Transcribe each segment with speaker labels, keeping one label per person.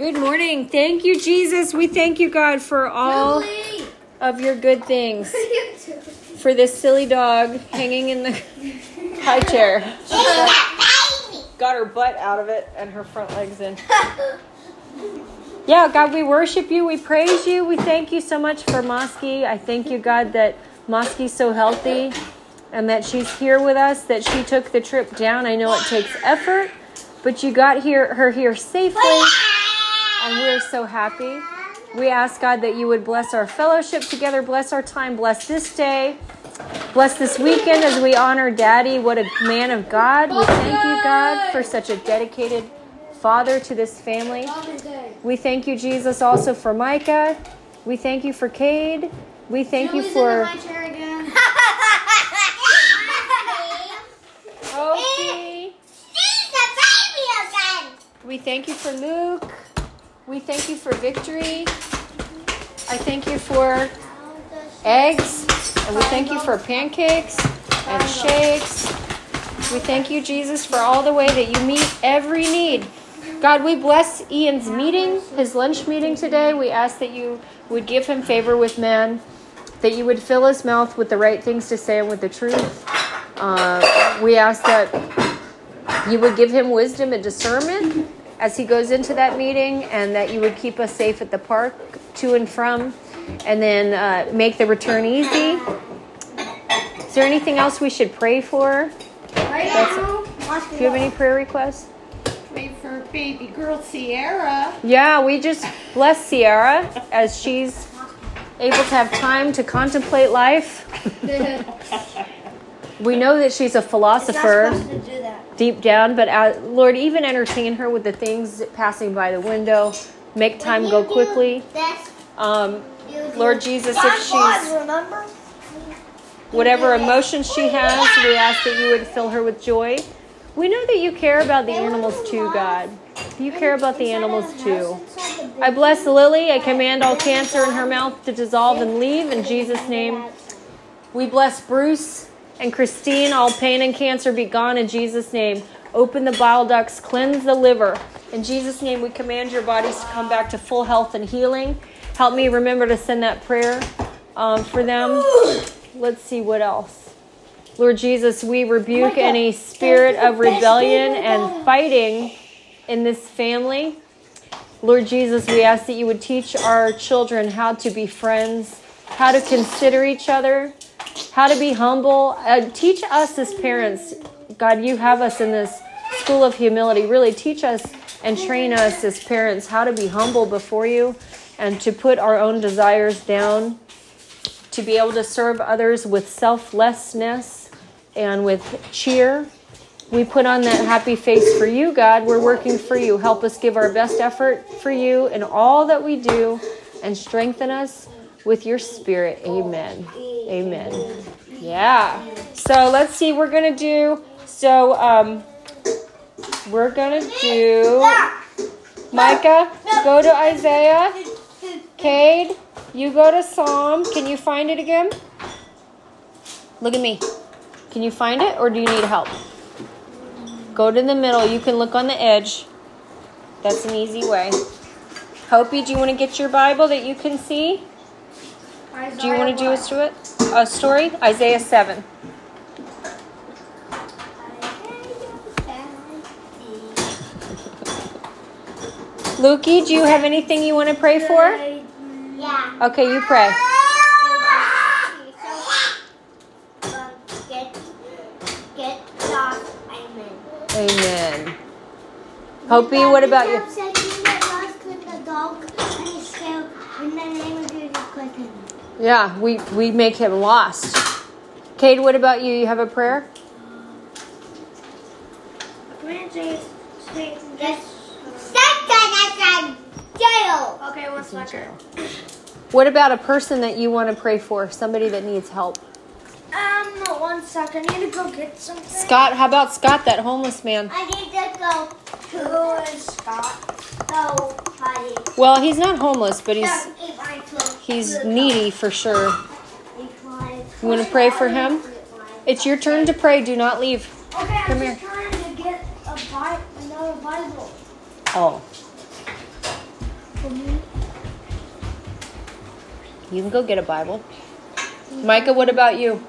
Speaker 1: Good morning. Thank you, Jesus. We thank you, God, for all of your good things. For this silly dog hanging in the high chair. Got her butt out of it and her front legs in. Yeah, God, we worship you. We praise you. We thank you so much for Mosky. I thank you, God, that Mosky's so healthy and that she's here with us, that she took the trip down. I know it takes effort, but you got here her here safely, and we're so happy. We ask God that you would bless our fellowship together, bless our time, bless this day, bless this weekend as we honor Daddy. What a man of God. We thank you, God, for such a dedicated father to this family. We thank you, Jesus, also for Micah. We thank you for Cade. We thank you for Opie. We thank you for Luke. We thank you for victory. I thank you for eggs. And we thank you for pancakes and shakes. We thank you, Jesus, for all the way that you meet every need. God, we bless Ian's meeting, his lunch meeting today. We ask that you would give him favor with men, that you would fill his mouth with the right things to say and with the truth. Uh, we ask that you would give him wisdom and discernment as he goes into that meeting, and that you would keep us safe at the park to and from, and then uh, make the return easy. Is there anything else we should pray for? That's- Do you have any prayer requests?
Speaker 2: Pray for baby girl Sierra.
Speaker 1: Yeah, we just bless Sierra as she's able to have time to contemplate life. We know that she's a philosopher deep down, but uh, Lord, even entertain her with the things passing by the window. Make time go quickly. Um, Lord Jesus, if she's whatever emotions she has, we ask that you would fill her with joy. We know that you care about the animals too, God. You care about the animals too. I bless Lily. I command all cancer in her mouth to dissolve and leave in Jesus' name. We bless Bruce and Christine. All pain and cancer be gone in Jesus' name. Open the bile ducts, cleanse the liver. In Jesus' name, we command your bodies to come back to full health and healing. Help me remember to send that prayer um, for them. Let's see what else. Lord Jesus, we rebuke any spirit of rebellion and fighting in this family. Lord Jesus, we ask that you would teach our children how to be friends, how to consider each other, how to be humble. Uh, teach us as parents, God, you have us in this school of humility. Really teach us and train us as parents how to be humble before you and to put our own desires down, to be able to serve others with selflessness and with cheer. We put on that happy face for you, God. We're working for you. Help us give our best effort for you in all that we do and strengthen us with your spirit. Amen. Amen. Yeah. So let's see. We're to do. So um, we're to do. Micah, go to Isaiah. Cade, you go to Psalm. Can you find it again? Look at me. Can you find it or do you need help? Go to the middle. You can look on the edge. That's an easy way. Hopi, do you want to get your Bible that you can see? Do you want to do a story? A story? Isaiah 7. Lukey, do you have anything you want to pray for?
Speaker 3: Yeah.
Speaker 1: Okay, you pray.
Speaker 3: Get, get lost. Amen.
Speaker 1: Amen. Hopi, what about you? Yeah, we, we make him lost. Cade, what about you? You have a prayer?
Speaker 3: Okay, one second.
Speaker 1: What about a person that you want to pray for? Somebody that needs help?
Speaker 3: Um, one second. I need to go get something.
Speaker 1: Scott, how about Scott, that homeless man?
Speaker 3: I need to go Who is Scott. So, honey.
Speaker 1: Well, he's not homeless, but he's
Speaker 3: Don't eat my food.
Speaker 1: he's needy for sure. You want to pray for him? It's your turn to pray. Do not leave.
Speaker 3: Okay, I'm
Speaker 1: Come
Speaker 3: just trying to get a Bi- another Bible.
Speaker 1: Oh.
Speaker 4: for me.
Speaker 1: You can go get a Bible. Micah, what about you?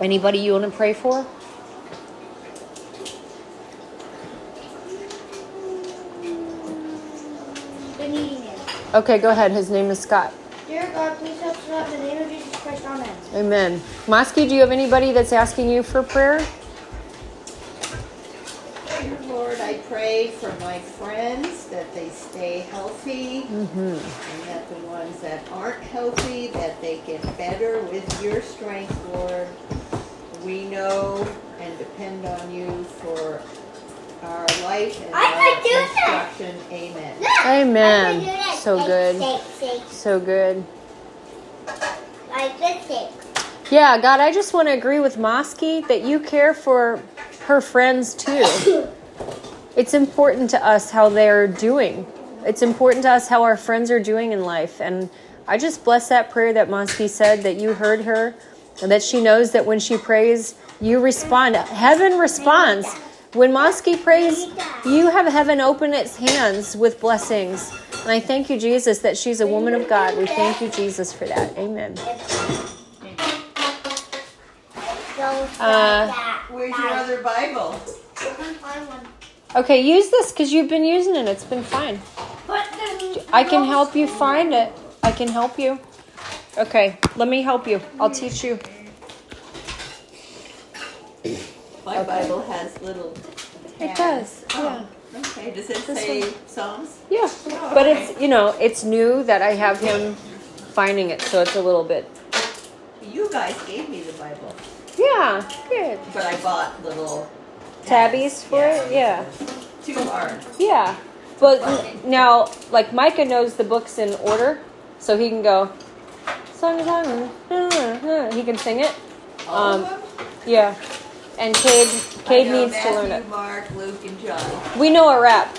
Speaker 1: Anybody you want to pray for?
Speaker 4: Been eating it.
Speaker 1: Okay, go ahead. His name is Scott.
Speaker 4: Dear God, please help us out in the name of Jesus Christ. Amen.
Speaker 1: Amen. Mosky, do you have anybody that's asking you for prayer?
Speaker 2: Dear Lord, I pray for my friends that they stay healthy
Speaker 1: Mm-hmm.
Speaker 2: and that the ones that aren't healthy, that they get better with your strength, Lord. We know and depend on you for our life and
Speaker 4: I
Speaker 2: our
Speaker 4: can do that.
Speaker 2: construction. Amen.
Speaker 1: Amen. So good.
Speaker 4: Shake, shake,
Speaker 1: So good.
Speaker 4: like this shake.
Speaker 1: Yeah, God, I just want to agree with Mosky that you care for her friends too. It's important to us how they're doing. It's important to us how our friends are doing in life. And I just bless that prayer that Mosky said that you heard her and that she knows that when she prays, you respond. Heaven responds. When Mosky prays, you have heaven open its hands with blessings. And I thank you, Jesus, that she's a woman of God. We thank you, Jesus, for that. Amen. Uh,
Speaker 2: Where's your other Bible?
Speaker 1: Okay, use this because you've been using it. It's been fine. I can help you find it. I can help you. Okay, let me help you. I'll teach you.
Speaker 2: My Bible has little
Speaker 1: It
Speaker 2: tabs.
Speaker 1: does. Oh, yeah.
Speaker 2: Okay, does it
Speaker 1: This
Speaker 2: say
Speaker 1: one.
Speaker 2: Psalms?
Speaker 1: Yeah. But it's, you know, it's new that I have him finding it, so it's a little bit.
Speaker 2: You guys gave me the Bible,
Speaker 1: Yeah, good.
Speaker 2: but I bought little
Speaker 1: Tabbies for it? Yeah.
Speaker 2: Too hard.
Speaker 1: Yeah. But now, like Micah knows the books in order, so he can go. Song, song, uh, he can sing it.
Speaker 2: All
Speaker 1: Um,
Speaker 2: of them?
Speaker 1: Yeah. And Cade,
Speaker 2: I
Speaker 1: Cade
Speaker 2: know
Speaker 1: needs to learn it.
Speaker 2: Mark, Luke, and John.
Speaker 1: We know a rap.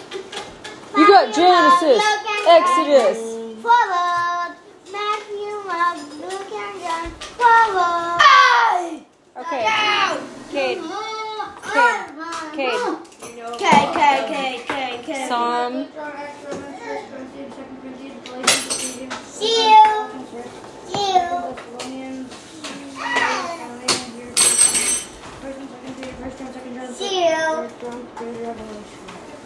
Speaker 1: You got Genesis, Exodus.
Speaker 4: Forward. Matthew, Mark, Luke, and John. Forward.
Speaker 1: Okay. Cade, Cade.
Speaker 2: You know
Speaker 4: K,
Speaker 2: all
Speaker 4: K. K, K, K.
Speaker 1: Psalm.
Speaker 4: Seal. Seal.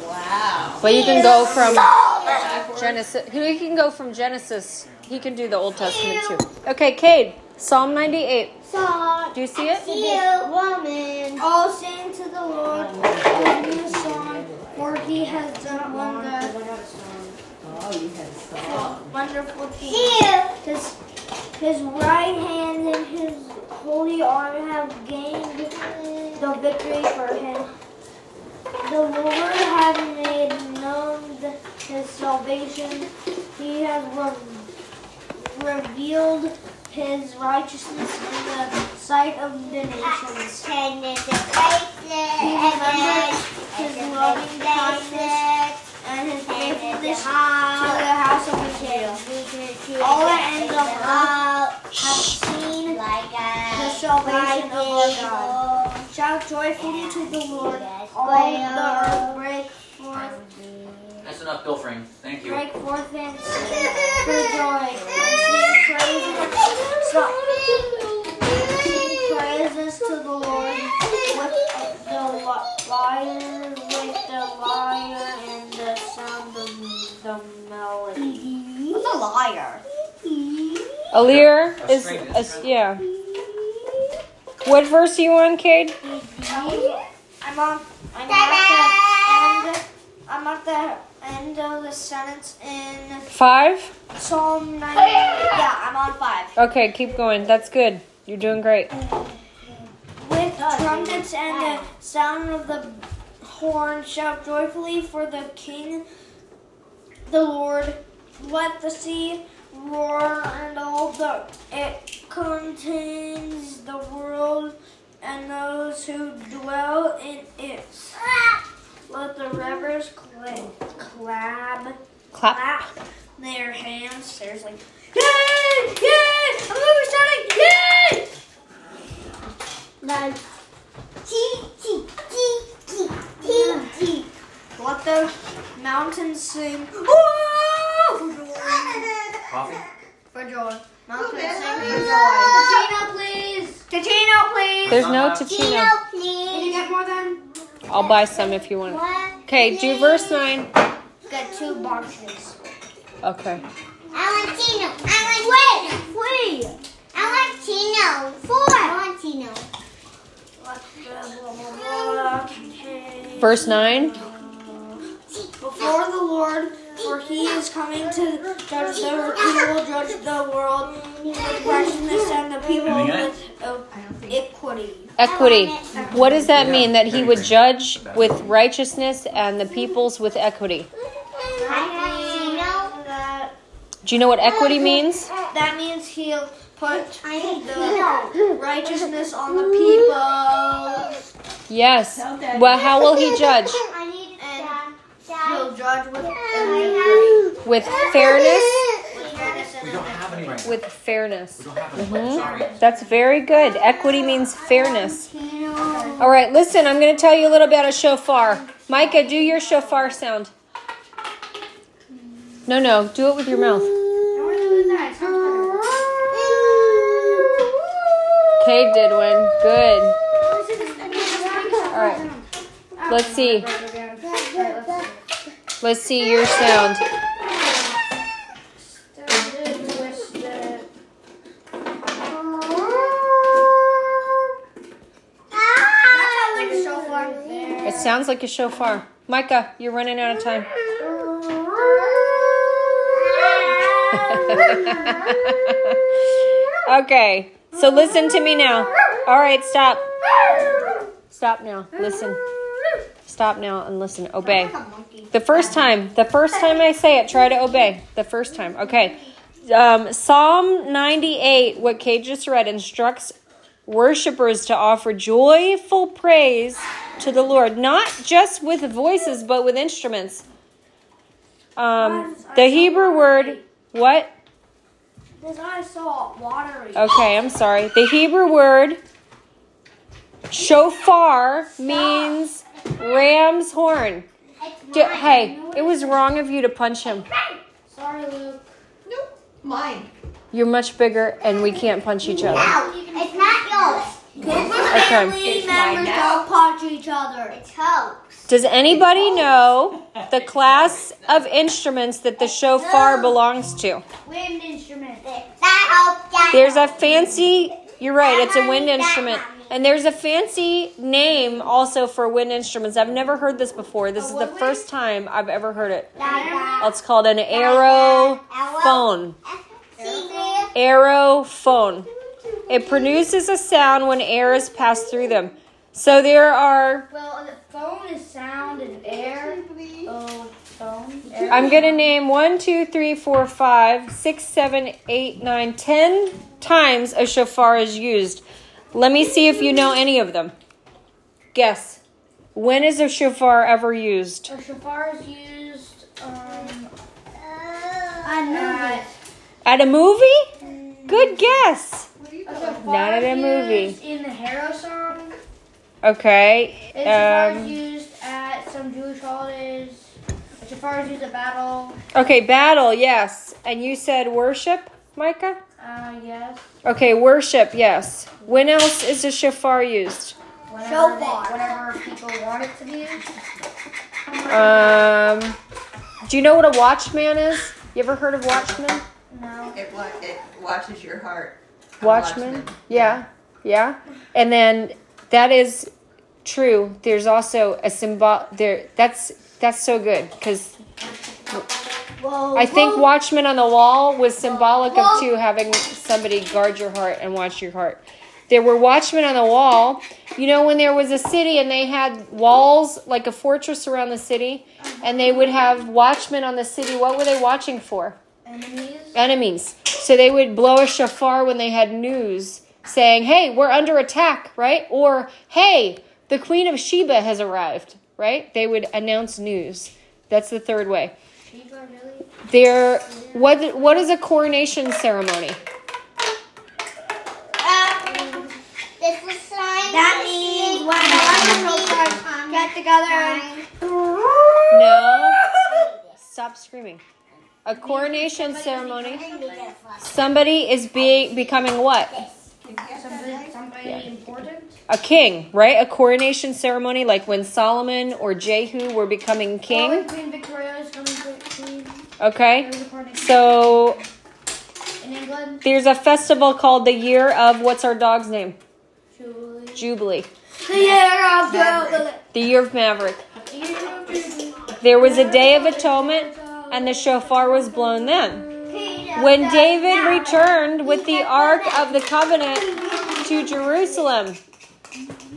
Speaker 2: Wow.
Speaker 1: But you can go from Genesis. He can go from Genesis. He can do the Old Testament too. Okay, Cade. Psalm 98.
Speaker 4: Song.
Speaker 1: Do you see it?
Speaker 4: Seal. Woman. All sing to the Lord a new song, for he has done wonder,
Speaker 2: Oh, you had a song.
Speaker 4: wonderful things. His, his right hand and his holy arm have gained the victory for him. The Lord has made known the- his salvation. He has re- revealed his righteousness in the sight of the nations. He remembers his loving kindness and his faithfulness to the house of Israel. All the ends of earth have seen the salvation of our God. Shout joyfully to the Lord, all the earth break forth,
Speaker 5: That's enough pilfering. Thank you.
Speaker 4: break forth and sing for joy, sing praises, so, sing praises to the Lord with the with the lyre and the sound of the melody. What's a lyre?
Speaker 1: A lyre
Speaker 5: A
Speaker 1: is,
Speaker 5: string
Speaker 1: a,
Speaker 5: instrument.
Speaker 1: yeah. What verse are you on, Cade?
Speaker 4: I'm on. I'm at the end. I'm at the end of the sentence in
Speaker 1: Five?
Speaker 4: Psalm 90. Yeah, I'm on five.
Speaker 1: Okay, keep going. That's good. You're doing great.
Speaker 4: With trumpets and the sound of the horn, shout joyfully for the King, the Lord. Let the sea roar and all the it contains the world and those who dwell in it. Let the rivers cla- clap,
Speaker 1: Clap.
Speaker 4: clap their hands. There's like, yay, yay! I'm over shouting, yay! Like, T, T, T, T, T, T. Let
Speaker 3: Let the mountains sing. Whoa! For joy.
Speaker 5: Coffee?
Speaker 3: For joy. Mountains sing for joy. Ticino, please. Ticino, please.
Speaker 1: There's no Ticino.
Speaker 3: Can you get more than?
Speaker 1: I'll buy some if you want. Okay, do verse 9.
Speaker 3: Get two boxes.
Speaker 1: Okay.
Speaker 6: I want Tino. I want Tino.
Speaker 3: Wait.
Speaker 6: I want Tino. Four. I want Tino.
Speaker 1: Verse 9.
Speaker 3: Before the Lord, for he is coming to judge the he will judge the world with righteousness and the people
Speaker 5: Anything
Speaker 3: with uh, equity.
Speaker 1: Equity. What does that mean? That he would judge with righteousness and the peoples with equity.
Speaker 6: I want
Speaker 3: That,
Speaker 1: Do you know what equity means?
Speaker 3: that means he'll put the righteousness on the people.
Speaker 1: Yes. Well, how will he judge?
Speaker 6: I need
Speaker 3: And he'll judge with.
Speaker 1: With fairness?
Speaker 3: With fairness and
Speaker 5: We don't have any right.
Speaker 1: With fairness.
Speaker 5: We don't have any. Mm-hmm. Sorry.
Speaker 1: That's very good. Equity means fairness. All right, listen, I'm going to tell you a little bit about shofar. Micah, do your shofar sound. No, no, do it with your mouth. Okay, Didwin. Good. All right. Let's see. Let's see your sound. It sounds like a shofar. Micah, you're running out of time. okay, so listen to me now. All right, stop. Stop now. Listen. Stop now and listen. Obey. The first time, the first time I say it, try to obey. The first time. Okay. Um, Psalm 98, what Cade just read, instructs worshipers to offer joyful praise to the Lord, not just with voices, but with instruments. Um, the Hebrew word, what?
Speaker 3: This I saw watery.
Speaker 1: Okay, I'm sorry. The Hebrew word shofar means ram's horn. Do- hey, it was wrong of you to punch him.
Speaker 3: Sorry, Luke.
Speaker 2: Nope. Mine.
Speaker 1: You're much bigger, and we can't punch each other.
Speaker 6: No, it's not yours.
Speaker 1: Okay.
Speaker 3: Family members don't punch each other.
Speaker 6: It's hoax.
Speaker 1: Does anybody know the class of instruments that the shofar belongs to?
Speaker 3: Wind instrument.
Speaker 6: That hope that
Speaker 1: There's a fancy, you're right, it's a wind instrument. And there's a fancy name also for wind instruments. I've never heard this before. This is the first time I've ever heard it. Oh, it's called an aerophone. Aerophone. It produces a sound when air is passed through them. So there are,
Speaker 3: Well, the phone is sound and air. Oh, phone. Air.
Speaker 1: I'm going to name one, two, three, four, five, six, seven, eight, nine, ten times a shofar is used. Let me see if you know any of them. Guess. When is a shofar ever used?
Speaker 3: A shofar is used. Um,
Speaker 6: I
Speaker 1: At a movie? Good guess.
Speaker 3: a
Speaker 1: Not at a movie.
Speaker 3: used In the Harrow song.
Speaker 1: Okay.
Speaker 3: A shofar is
Speaker 1: Um,
Speaker 3: used at some Jewish holidays. A shofar is used at battle.
Speaker 1: okay, battle, yes. And you said worship, Micah?
Speaker 3: Uh, yes.
Speaker 1: Okay, worship, yes. When else is the shofar used?
Speaker 3: Whenever
Speaker 6: Shofar.
Speaker 3: They, whenever people want it to be used.
Speaker 1: Um, do you know what a watchman is? You ever heard of watchman?
Speaker 3: No.
Speaker 2: It, wa- it watches your heart. A
Speaker 1: Watchman? Yeah, yeah. And then that is true. There's also a symbol there. That's that's so good because
Speaker 3: Whoa.
Speaker 1: I think watchman on the wall was symbolic of too having somebody guard your heart and watch your heart. There were watchmen on the wall. You know, when there was a city and they had walls like a fortress around the city, and they would have watchmen on the city, what were they watching for?
Speaker 3: enemies.
Speaker 1: Enemies. So they would blow a shofar when they had news saying, hey, we're under attack, right? Or, hey, the Queen of Sheba has arrived, right? They would announce news. That's the third way.
Speaker 3: Sheba, really?
Speaker 1: There, what what is a coronation ceremony?
Speaker 6: Um, this was sign.
Speaker 3: That means when the shofars get together
Speaker 1: No, stop screaming. A coronation ceremony. Somebody is being becoming what?
Speaker 3: Somebody, somebody important.
Speaker 1: A king, right? A coronation ceremony, like when Solomon or Jehu were becoming king.
Speaker 3: Queen Victoria is coming to Queen.
Speaker 1: Okay.
Speaker 3: There was a coronation
Speaker 1: So
Speaker 3: in England.
Speaker 1: there's a festival called the Year of what's our dog's name? Jubilee.
Speaker 3: The year of Jubilee.
Speaker 1: The Year of Maverick.
Speaker 3: The year of Jubilee.
Speaker 1: There was a day of atonement, and the shofar was blown then. When David returned with the Ark of the Covenant to Jerusalem,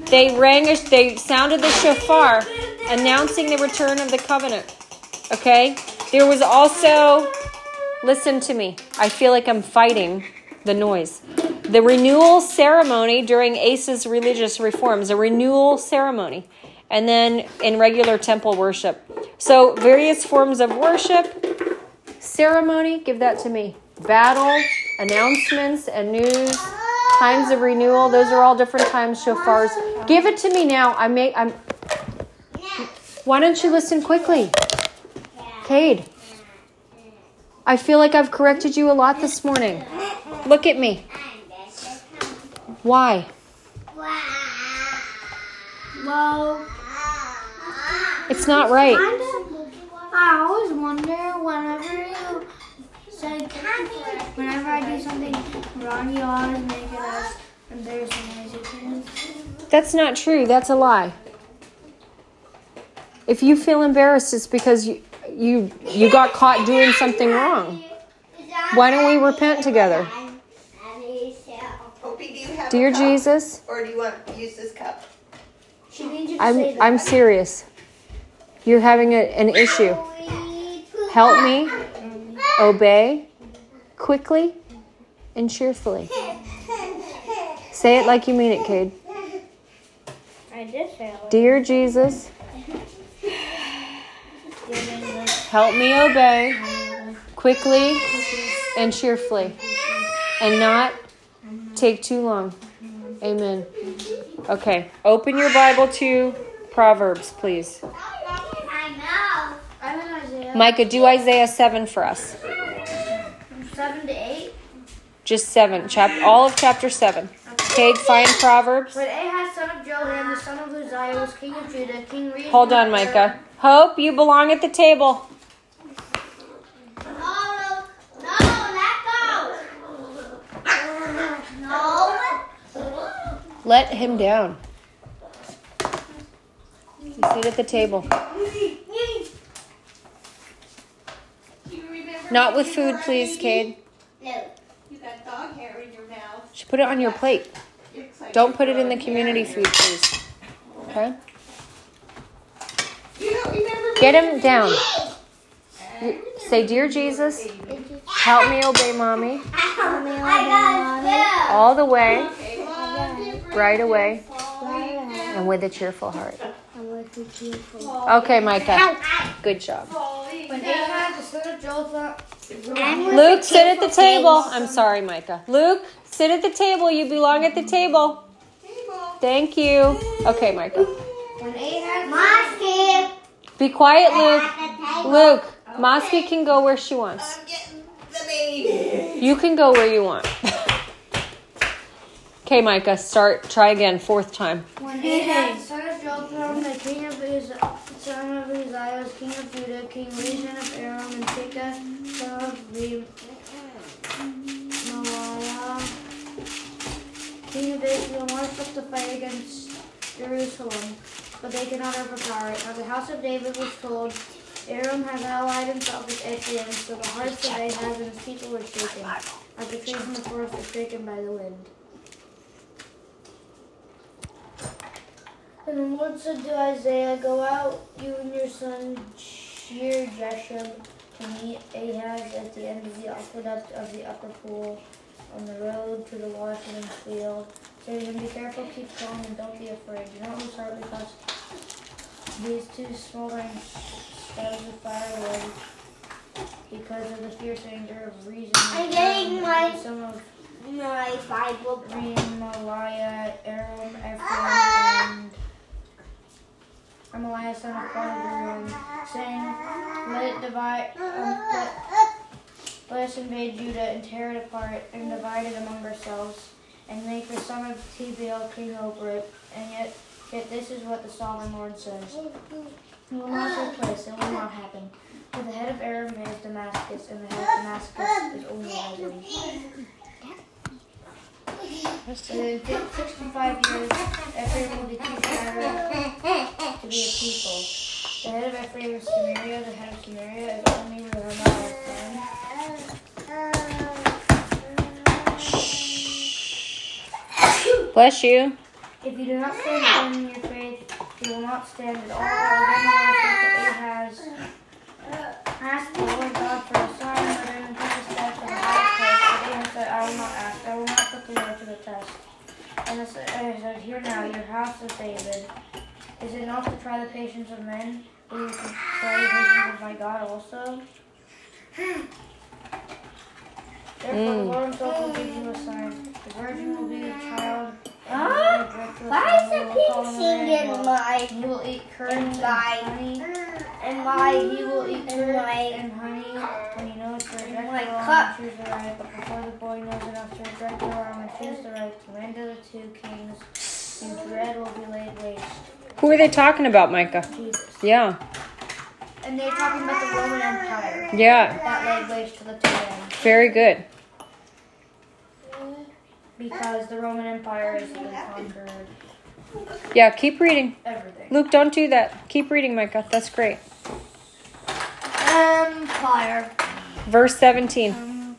Speaker 1: they rang, a, they sounded the shofar, announcing the return of the covenant. Okay? There was also, listen to me, I feel like I'm fighting the noise. The renewal ceremony during Asa's religious reforms, a renewal ceremony, and then in regular temple worship. So, various forms of worship, ceremony, give that to me. Battle, announcements, and news, times of renewal, those are all different times, shofars. Give it to me now. I may, I'm. Why don't you listen quickly? Cade. I feel like I've corrected you a lot this morning. Look at me. Why?
Speaker 3: Well,
Speaker 1: It's not right.
Speaker 3: I always wonder whenever you say, whenever I do something wrong, you always make it as embarrassing as you can.
Speaker 1: That's not true. That's a lie. If you feel embarrassed, it's because you you you got caught doing something wrong. Why don't we repent together?
Speaker 2: Opie, do you have
Speaker 1: Dear? Jesus,
Speaker 2: Or do you want to use this cup?
Speaker 3: She needs you to
Speaker 1: I'm. I'm serious. You're having a, an issue. Help me obey quickly and cheerfully. Say it like you mean it, Cade.
Speaker 3: I did say it.
Speaker 1: Dear Jesus, help me obey quickly and cheerfully and not take too long. Amen. Okay, open your Bible to Proverbs, please.
Speaker 6: I
Speaker 3: I'm Isaiah.
Speaker 1: Micah, do Isaiah 7 for us.
Speaker 3: From 7 to 8.
Speaker 1: Just 7. Chap- all of chapter 7. Cade, find Proverbs.
Speaker 3: When Ahaz, son of Joram, the son of Uzziah, was king of Judah, King
Speaker 1: Hold on, Micah. Hope, you belong at the table.
Speaker 6: No, no, let
Speaker 1: him down. You sit at the table. Not with food, please, Cade.
Speaker 6: No.
Speaker 2: You got dog hair in your mouth.
Speaker 1: Should put it on your plate. Don't put it in the community food, please. Okay? Get him down. Say, Dear Jesus, help me obey mommy
Speaker 6: I got
Speaker 1: all the way,
Speaker 2: Okay, one different
Speaker 1: right away, and with a cheerful heart. Okay, Micah. Good job.
Speaker 3: When Ahaz, the son of Jotham,
Speaker 1: Luke, sit at the table. I'm sorry, Micah. Luke, sit at the table. You belong at the table. Thank you. Okay, Micah.
Speaker 3: when
Speaker 1: Be quiet, Luke.
Speaker 6: At the table.
Speaker 1: Luke, Mosky can go where she wants.
Speaker 2: I'm getting the baby.
Speaker 1: You can go where you want. Okay, Micah, start. Try again. Fourth time.
Speaker 3: when the son of Jotham, the king of Uz, son of Uzziah, king of Judah, King Rezin of Aram, and Pekah, son of Remaliah, king of Israel, marched up to fight against Jerusalem, but they could not overpower it. Now the house of David was told, Aram has allied himself with Ephraim, so the hearts of Ahaz and his people were shaken, as the trees in the forest are shaken by the wind. And the Lord said to Isaiah, Go out, you and your son Shear Jeshub, to meet Ahaz at the end of the aqueduct of the upper pool on the road to the washing field. Say to him, Be careful, keep calm, and don't be afraid. Do not lose heart because these two smoldering stubs of firewood, because of the fierce anger of Rezin.
Speaker 6: I'm getting my-
Speaker 3: Some of
Speaker 6: My Bible.
Speaker 3: Remaliah, Aram, Ephraim, and Remaliah son of Pahaduram, saying, Let it divide. Um, let, let us invade Judah and tear it apart and divide it among ourselves, and make the son of Tebel king over it. And yet, yet this is what the sovereign Lord says: It will not take place. It will not happen. For the head of Aram is Damascus, and the head of Damascus is only Rezin. And 65 years, Ephraim will be too scattered to be a people. The head of Ephraim is Samaria, the head of Samaria is only.
Speaker 1: Bless you.
Speaker 3: If you do not stand in your faith, you will not stand at all. The Lord said to Ahaz, Ask the Lord God for a sign, but in the steps of the high place. But I will not ask. I will not put the Lord to the test. And I said, Hear now, your house of David. Is it not to try the patience of men, but you can try the patience of my God also? Therefore, the Lord himself will give you a sign. The virgin will be a child. and will be brought to a
Speaker 6: Why is the
Speaker 3: and they will call
Speaker 6: pink
Speaker 3: him
Speaker 6: thing
Speaker 3: Emmanuel.
Speaker 6: in my
Speaker 3: He will eat curds and
Speaker 6: my-
Speaker 3: honey.
Speaker 6: and my
Speaker 3: He will eat
Speaker 6: and
Speaker 3: curds and honey when he knows to reject
Speaker 6: my cup.
Speaker 3: choose the right. But before the boy knows enough to reject the wrong and choose the right, the land of the two kings in dread will be laid waste.
Speaker 1: Who are they talking about, Micah?
Speaker 3: Jesus.
Speaker 1: Yeah.
Speaker 3: And they're talking about the Roman Empire
Speaker 1: Yeah.
Speaker 3: that laid waste to the two ends.
Speaker 1: Very good.
Speaker 3: Because the Roman Empire has been conquered
Speaker 1: Yeah, keep reading.
Speaker 3: everything.
Speaker 1: Luke, don't do that. Keep reading, Micah. That's great.
Speaker 3: Empire.
Speaker 1: Verse 17.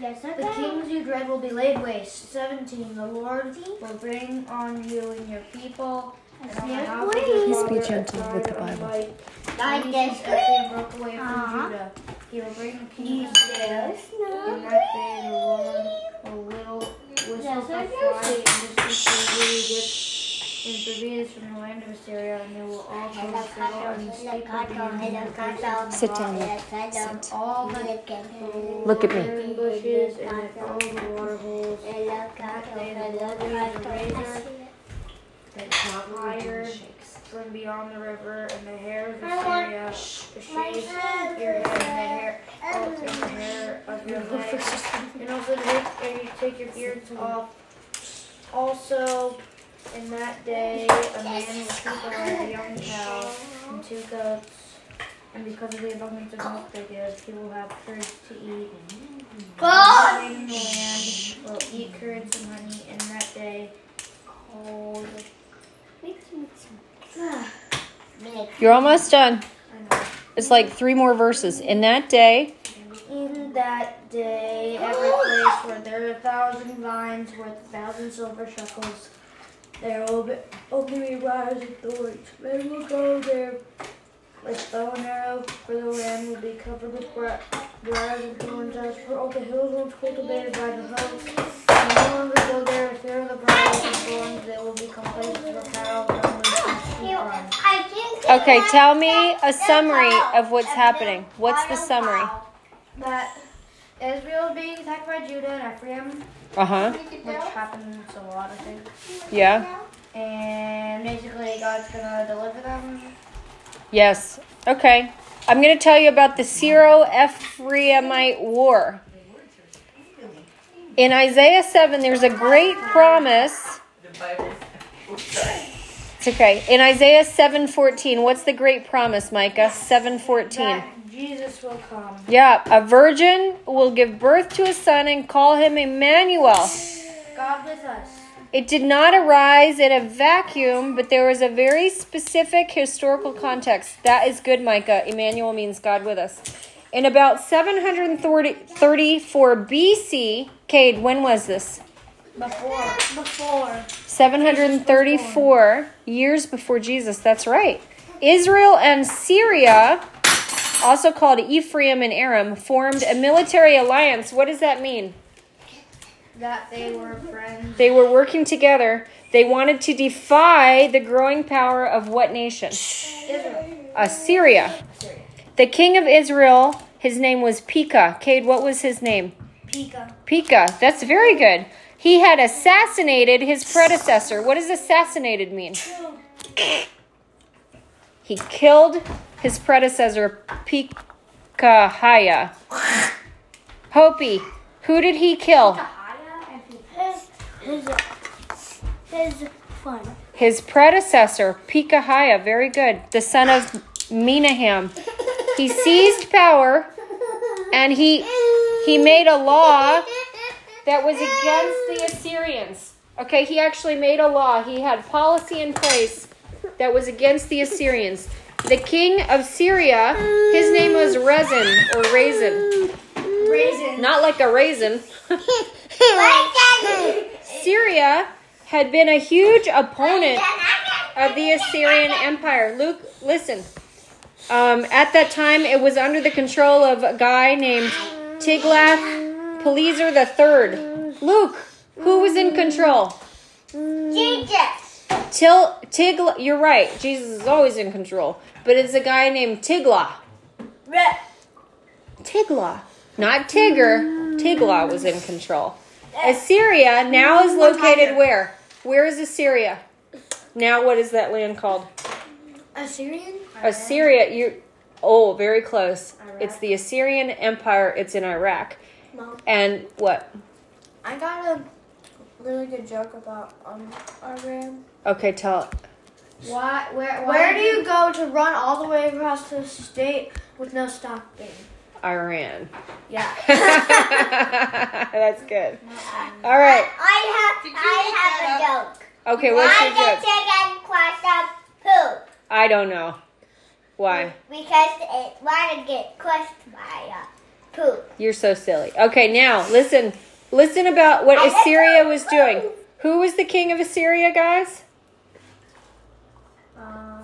Speaker 6: Yes,
Speaker 3: The kings you dread will be laid waste. 17. The Lord will bring on you and your people. And on the house of your
Speaker 6: Please
Speaker 1: be gentle with the Bible.
Speaker 3: light.
Speaker 6: Like
Speaker 3: The
Speaker 6: this.
Speaker 3: nations Ephraim broke away from
Speaker 6: Uh-huh.
Speaker 3: Judah. He will bring the kings to death. In that day the Lord will little whistle
Speaker 6: Yes,
Speaker 3: for
Speaker 6: I
Speaker 3: flies
Speaker 6: do
Speaker 3: and distribute to Egypt and forbid from the land of Assyria, and they will all go to Pharaoh and speak of you in the places of
Speaker 1: Sit down, Sit.
Speaker 3: All the
Speaker 1: Look at me.
Speaker 3: bushes and all the water holes. That day the Lord will use razor that hired from beyond the river, and the hair of Assyria, the shades of your head, and the hair, oh, the hair of your head, and also take, and you take your beards off. Also, in that day, a man will keep away a young cow and two goats, and because of the abundance of milk they give, he will have curds to eat.
Speaker 6: God.
Speaker 3: Everything in the land will eat curds and honey in that day called.
Speaker 1: You're almost done. It's like three more verses. In that day,
Speaker 3: In that day, every place where there are a thousand vines worth a thousand silver shekels, there will be only be briars and thorns. Men will go there with bow and arrow, for the land will be covered with bri- briars and thorns, as for all the hills once cultivated by the host. And no longer go there in fear of the briars and thorns, they will become places where cattle and sheep run.
Speaker 6: I can
Speaker 1: okay, tell me a summary of what's happening. What's the summary?
Speaker 3: That Israel is being attacked by Judah and Ephraim,
Speaker 1: Uh huh.
Speaker 3: which happens a lot, I think.
Speaker 1: Yeah.
Speaker 3: And basically, God's gonna deliver them.
Speaker 1: Yes. Okay. I'm going to tell you about the Syro Ephraimite War. In Isaiah 7, there's a great promise. It's okay. In Isaiah 7:14, what's the great promise, Micah? 7:14.
Speaker 3: Jesus will come.
Speaker 1: Yeah, a virgin will give birth to a son and call him Emmanuel.
Speaker 3: God with us.
Speaker 1: It did not arise in a vacuum, but there was a very specific historical context. That is good, Micah. Emmanuel means God with us. In about 734 BC, Cade, when was this?
Speaker 3: Before. Before.
Speaker 1: 734 years before Jesus. That's right. Israel and Syria, also called Ephraim and Aram, formed a military alliance. What does that mean?
Speaker 3: That they were friends.
Speaker 1: They were working together. They wanted to defy the growing power of what nation?
Speaker 3: Israel.
Speaker 1: Assyria.
Speaker 3: Syria.
Speaker 1: The king of Israel, his name was Pekah. Cade, what was his name?
Speaker 3: Pika.
Speaker 1: Pekah. That's very good. He had assassinated his predecessor. What does assassinated mean? He killed his predecessor, Pekahiah. Hopi, who did he kill?
Speaker 3: His,
Speaker 1: predecessor, Pekahiah. Very good. The son of Menahem. He seized power and he he made a law that was against the Assyrians. Okay, he actually made a law. He had policy in place that was against the Assyrians. The king of Syria, his name was Rezin or Raisin.
Speaker 3: Raisin.
Speaker 1: Not like a raisin. Syria had been a huge opponent of the Assyrian Empire. Luke, listen. Um, at that time, it was under the control of a guy named Tiglath-Pileser III. Luke, who was in control?
Speaker 6: Jesus.
Speaker 1: Til Tigla. You're right. Jesus is always in control, but it's a guy named Tigla. Tigla, not Tigger. Tigla was in control. Assyria now is located where? Where is Assyria? Now, what is that land called?
Speaker 3: Assyrian?
Speaker 1: Assyria. You. Oh, very close. It's the Assyrian Empire. It's in Iraq.
Speaker 3: Mom,
Speaker 1: And what?
Speaker 3: I got a really good joke about um Iran.
Speaker 1: Okay, tell.
Speaker 6: Why? Where?
Speaker 3: Where do you go to run all the way across the state with no stopping?
Speaker 1: Iran.
Speaker 3: Yeah.
Speaker 1: That's good. All right.
Speaker 6: I have. I have
Speaker 2: that
Speaker 6: a joke.
Speaker 1: Okay, what's
Speaker 6: Why
Speaker 1: your
Speaker 6: the
Speaker 1: joke?
Speaker 6: chicken crushed up poop?
Speaker 1: I don't know. Why?
Speaker 6: Because it wanted to get crushed by a poop.
Speaker 1: You're so silly. Okay, now listen. Listen about what Assyria was doing. Who was the king of Assyria, guys?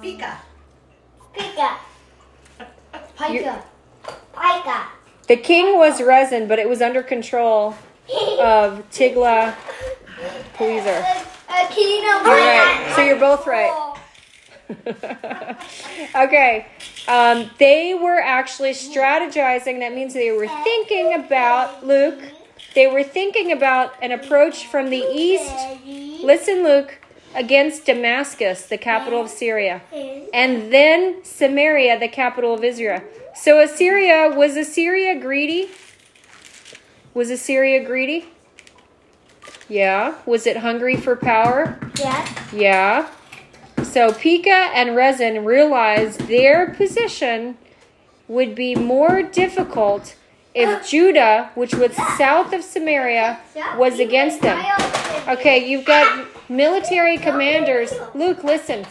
Speaker 2: Pika.
Speaker 6: Pika.
Speaker 3: Pika.
Speaker 6: Pika.
Speaker 1: The king was Rezin, but it was under control of Tigla Pileser.
Speaker 6: A kino.
Speaker 1: You're right. So you're both right. okay. Um, they were actually strategizing. That means they were thinking about, Luke, they were thinking about an approach from the east. Listen, Luke, against Damascus, the capital of Syria, and then Samaria, the capital of Israel. So Assyria, was Assyria greedy? Was Assyria greedy? Yeah. Was it hungry for power?
Speaker 6: Yeah.
Speaker 1: Yeah. So Pekah and Rezin realized their position would be more difficult if Judah, which was south of Samaria, was against them. Okay, you've got military commanders. Luke, listen.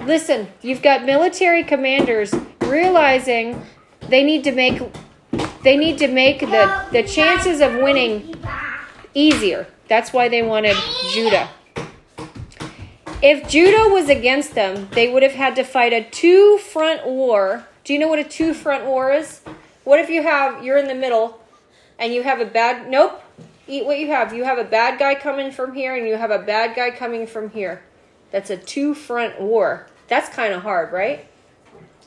Speaker 1: Listen, you've got military commanders realizing they need to make they need to make the, the chances of winning easier. That's why they wanted Judah. If Judah was against them, they would have had to fight a two front war. Do you know what a two front war is? What if you have you're in the middle and you have a bad nope. Eat what you have. You have a bad guy coming from here and you have a bad guy coming from here. That's a two front war. That's kind of hard, right?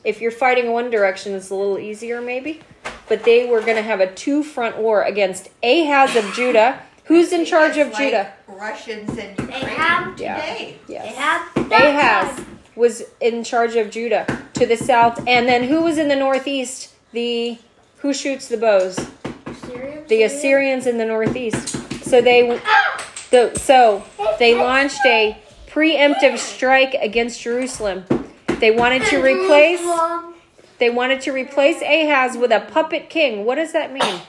Speaker 1: If you're fighting one direction, it's a little easier maybe. But they were going to have a two front war against Ahaz of Judah. Who's in charge of
Speaker 2: It's
Speaker 1: Judah?
Speaker 2: Russians and Ukraine
Speaker 3: have-
Speaker 1: Yeah.
Speaker 2: today.
Speaker 1: Yes.
Speaker 3: They have
Speaker 1: Ahaz was in charge of Judah to the south, and then who was in the northeast? The who shoots the bows?
Speaker 3: Assyrian.
Speaker 1: The Assyrians in the northeast. So they, ah! the, so they launched a preemptive strike against Jerusalem. They wanted to replace. They wanted to replace Ahaz with a puppet king. What does that mean?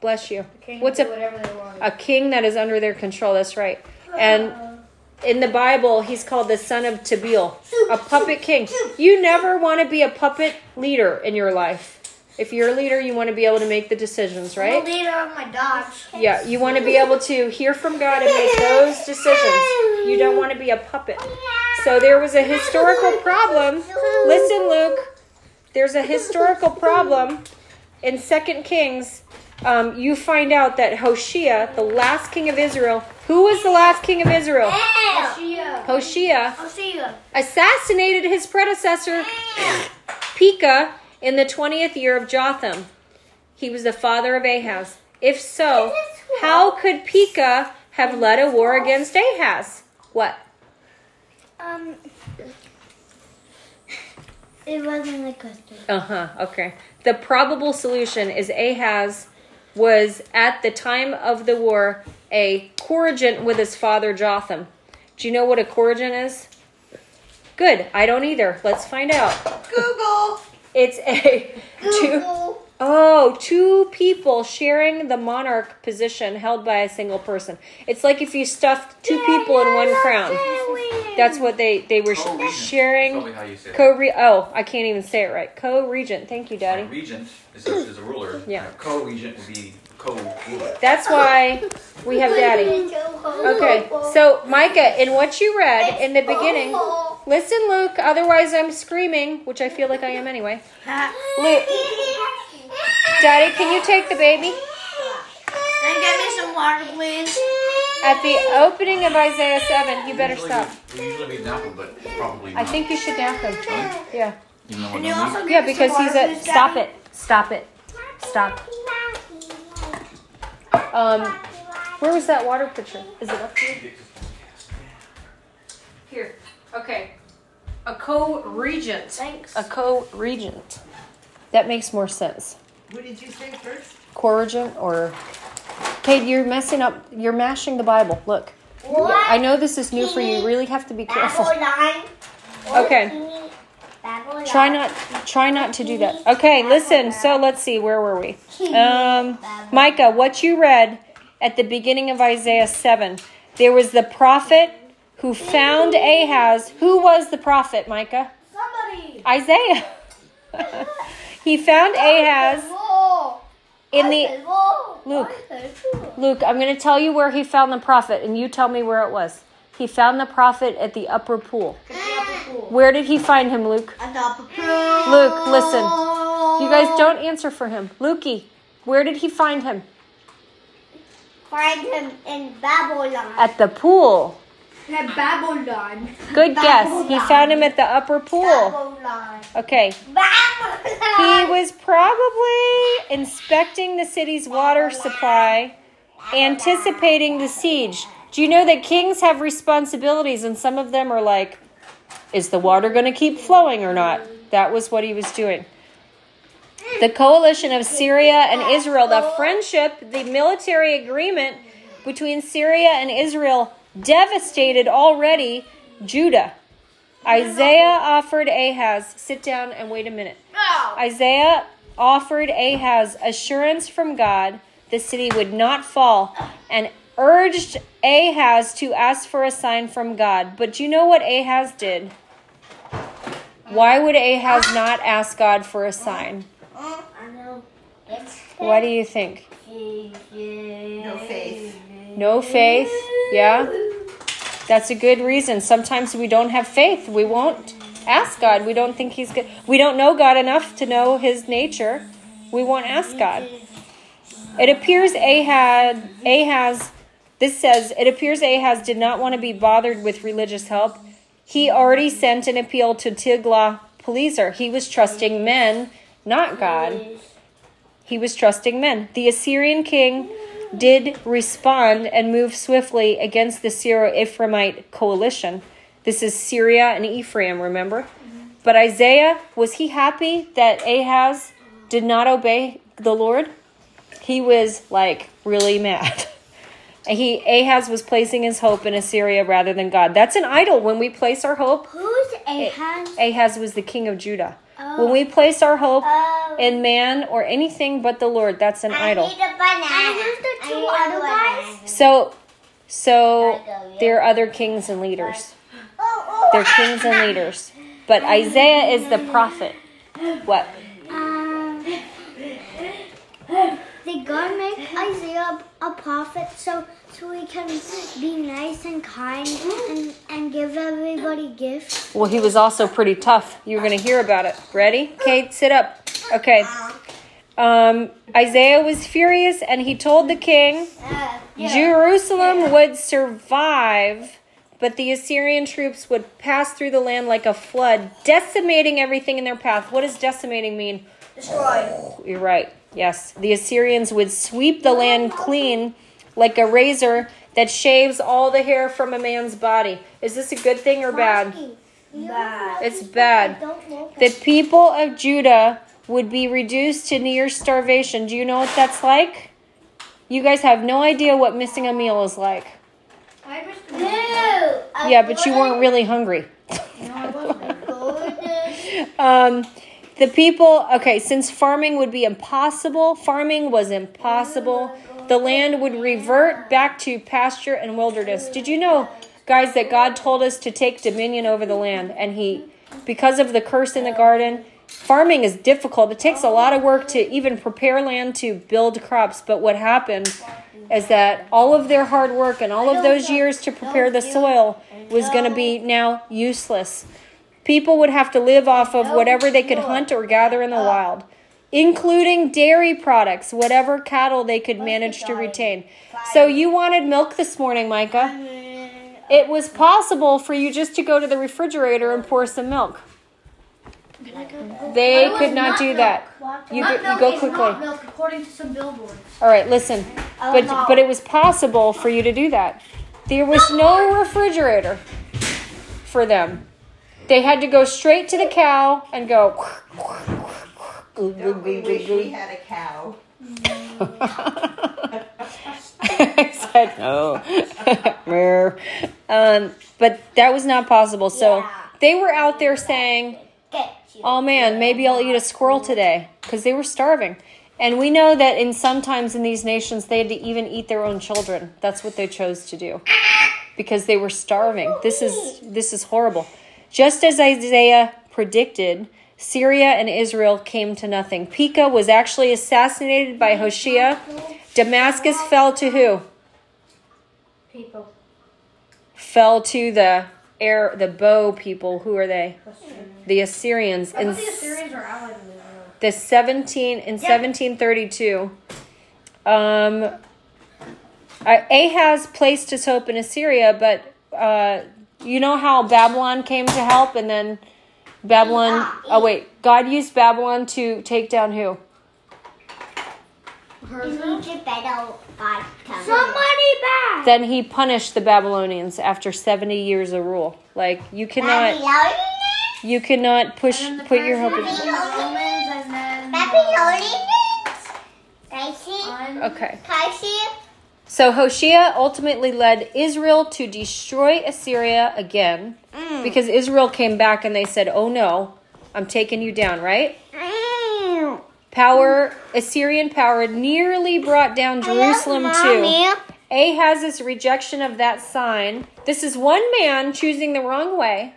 Speaker 1: Bless you. What's a
Speaker 3: whatever they want?
Speaker 1: a king that is under their control? That's right. And uh-huh. in the Bible, he's called the son of Tabeel, a puppet king. You never want to be a puppet leader in your life. If you're a leader, you want to be able to make the decisions, right?
Speaker 3: leader of my dogs.
Speaker 1: Yeah, you want to be able to hear from God and make those decisions. You don't want to be a puppet. So there was a historical problem. Listen, Luke. There's a historical problem in Second Kings. Um, you find out that Hoshea, the last king of Israel, who was the last king of Israel? Hoshea.
Speaker 3: Hoshea
Speaker 1: assassinated his predecessor, Pekah, in the 20th year of Jotham. He was the father of Ahaz. If so, how could Pekah have led a war against Ahaz? What?
Speaker 6: Um.
Speaker 3: It wasn't a question.
Speaker 1: Uh huh. Okay. The probable solution is Ahaz was at the time of the war a coregent with his father Jotham. Do you know what a coregent is? Good. I don't either. Let's find out.
Speaker 2: Google.
Speaker 1: It's a two
Speaker 3: Google.
Speaker 1: oh two people sharing the monarch position held by a single person. It's like if you stuffed two people in one crown. That's what they they were sh-
Speaker 5: Co-regent.
Speaker 1: sharing.
Speaker 5: Probably how you say it.
Speaker 1: Co oh I can't even say it right. Co-regent. Thank you,
Speaker 5: A
Speaker 1: Daddy.
Speaker 5: regent is a, is a ruler.
Speaker 1: Yeah.
Speaker 5: A co-regent would be co-ruler.
Speaker 1: That's why we have Daddy. Okay, so Micah, in what you read in the beginning, listen, Luke. Otherwise, I'm screaming, which I feel like I am anyway. Luke, Daddy, can you take the baby?
Speaker 3: Then get me some water, please.
Speaker 1: At the opening of Isaiah 7, you better
Speaker 5: Usually
Speaker 1: stop.
Speaker 5: We, we usually read that one, but probably
Speaker 1: I think you should nap him. Yeah.
Speaker 5: You know what
Speaker 3: Can you also
Speaker 1: Yeah, because he's
Speaker 3: water,
Speaker 1: a. Stop it. Stop it. Stop. Um, where was that water pitcher? Is it up here? Here. Okay. A co-regent.
Speaker 3: Thanks.
Speaker 1: A co-regent. That makes more sense.
Speaker 2: What did you say first?
Speaker 1: Co-regent or Kate, you're messing up. You're mashing the Bible. Look.
Speaker 6: What?
Speaker 1: I know this is new for you. You really have to be careful.
Speaker 6: Babylon.
Speaker 1: Okay. Try not try not to do that. Okay, listen. So let's see where were we? Um Micah, what you read at the beginning of Isaiah 7. There was the prophet who found Ahaz. Who was the prophet, Micah?
Speaker 3: Somebody.
Speaker 1: Isaiah. he found Ahaz in the Luke. Luke, I'm going to tell you where he found the prophet, and you tell me where it was. He found the prophet at the upper pool. Where did he find him, Luke? Luke, listen. You guys don't answer for him. Lukey, where did he find him?
Speaker 6: Find him in Babylon.
Speaker 1: At the pool.
Speaker 3: At Babylon.
Speaker 1: Good guess. He found him at the upper pool.
Speaker 6: Babylon.
Speaker 1: Okay. He was probably inspecting the city's water supply, anticipating the siege. Do you know that kings have responsibilities and some of them are like, is the water going to keep flowing or not? That was what he was doing. The coalition of Syria and Israel, the friendship, the military agreement between Syria and Israel devastated already Judah. Isaiah offered Ahaz, sit down and wait a minute. Isaiah offered Ahaz assurance from God the city would not fall and urged Ahaz to ask for a sign from God. But do you know what Ahaz did? Why would Ahaz not ask God for a sign?
Speaker 6: I know.
Speaker 1: What do you think?
Speaker 2: No faith.
Speaker 1: No faith? Yeah? That's a good reason. Sometimes we don't have faith. We won't ask God. We don't think He's good. We don't know God enough to know His nature. We won't ask God. It appears Ahaz, Ahaz, this says, it appears Ahaz did not want to be bothered with religious help. He already sent an appeal to Tiglath-Pileser. He was trusting men, not God. He was trusting men. The Assyrian king did respond and move swiftly against the Syro-Ephraimite coalition. This is Syria and Ephraim, remember? But Isaiah, was he happy that Ahaz did not obey the Lord? He was like really mad. He Ahaz was placing his hope in Assyria rather than God. That's an idol. When we place our hope,
Speaker 6: Who's Ahaz?
Speaker 1: Ahaz was the king of Judah. When we place our hope
Speaker 6: Oh.
Speaker 1: in man or anything but the Lord, that's an
Speaker 6: I
Speaker 1: idol.
Speaker 6: need a banana.
Speaker 3: And who's the two
Speaker 6: need
Speaker 3: other guys?
Speaker 1: So, so there are other kings and leaders.
Speaker 6: Oh, oh.
Speaker 1: They're kings and leaders. But Isaiah is the prophet. What?
Speaker 3: Um, did God make Isaiah a prophet so so he can be nice and kind and, and give everybody gifts?
Speaker 1: Well, he was also pretty tough. You're going to hear about it. Ready? Kate, sit up. Okay. Um, Isaiah was furious and he told the king
Speaker 6: Uh,
Speaker 1: Jerusalem would survive, but the Assyrian troops would pass through the land like a flood, decimating everything in their path. What does decimating mean?
Speaker 3: Destroy.
Speaker 1: You're right. Yes. The Assyrians would sweep the land clean like a razor that shaves all the hair from a man's body. Is this a good thing or bad?
Speaker 3: Bad.
Speaker 1: It's bad. The people of Judah would be reduced to near starvation. Do you know what that's like? You guys have no idea what missing a meal is like.
Speaker 3: I wish
Speaker 6: No.
Speaker 1: Yeah, but you weren't really hungry.
Speaker 3: No, I wasn't.
Speaker 1: Um, the people, okay, since farming would be impossible, farming was impossible. The land would revert back to pasture and wilderness. Did you know, guys, that God told us to take dominion over the land? And He, because of the curse in the garden, farming is difficult. It takes a lot of work to even prepare land to build crops. But what happened is that all of their hard work and all of those years to prepare the soil was going to be now useless. People would have to live off of whatever they could hunt or gather in the wild, including dairy products, whatever cattle they could manage to retain. So you wanted milk this morning, Micah. It was possible for you just to go to the refrigerator and pour some milk. They could not do that. You go, you go quickly.
Speaker 3: milk, according to some billboards.
Speaker 1: All right, listen. But but it was possible for you to do that. There was no refrigerator for them. They had to go straight to the cow and go.
Speaker 2: Don't we wish we had a cow?
Speaker 1: I said no. Mer. um, but that was not possible. So
Speaker 6: Yeah.
Speaker 1: they were out there saying, "Oh man, maybe I'll eat a squirrel today," because they were starving. And we know that in sometimes in these nations they had to even eat their own children. That's what they chose to do because they were starving. This is this is horrible. Just as Isaiah predicted, Syria and Israel came to nothing. Pekah was actually assassinated by Hoshea. Damascus fell to who?
Speaker 3: People.
Speaker 1: Fell to the air the bow people. Who are they? The Assyrians. In
Speaker 3: the Assyrians are allies with Israel.
Speaker 1: the 17 in 1732 um uh, ahaz placed his hope in assyria but uh you know how babylon came to help and then babylon oh wait god used babylon to take down who
Speaker 6: You need to better God come.
Speaker 3: Somebody back.
Speaker 1: then he punished the babylonians after 70 years of rule like you cannot
Speaker 6: Babylonians?
Speaker 1: you cannot push
Speaker 3: And then the
Speaker 1: put your hope in
Speaker 3: Persians and the Romans and then
Speaker 6: Babylonians? Can I see?
Speaker 3: on
Speaker 1: okay
Speaker 6: Can I see?
Speaker 1: So Hoshea ultimately led Israel to destroy Assyria again because Israel came back and they said, "Oh no, I'm taking you down." Right? Power Assyrian power nearly brought down Jerusalem too. Ahaz's rejection of that sign. This is one man choosing the wrong way,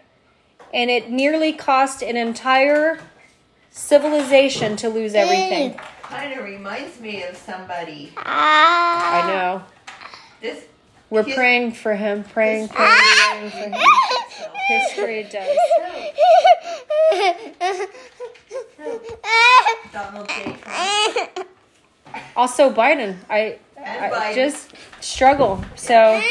Speaker 1: and it nearly cost an entire civilization to lose everything.
Speaker 2: Kind of reminds me of somebody.
Speaker 1: I know.
Speaker 2: This
Speaker 1: We're
Speaker 2: His-
Speaker 1: praying for him, praying, praying, praying for him. History does.
Speaker 2: Donald J. Trump.
Speaker 1: Also, Biden. I,
Speaker 2: And
Speaker 1: I
Speaker 2: Biden.
Speaker 1: just struggle. So,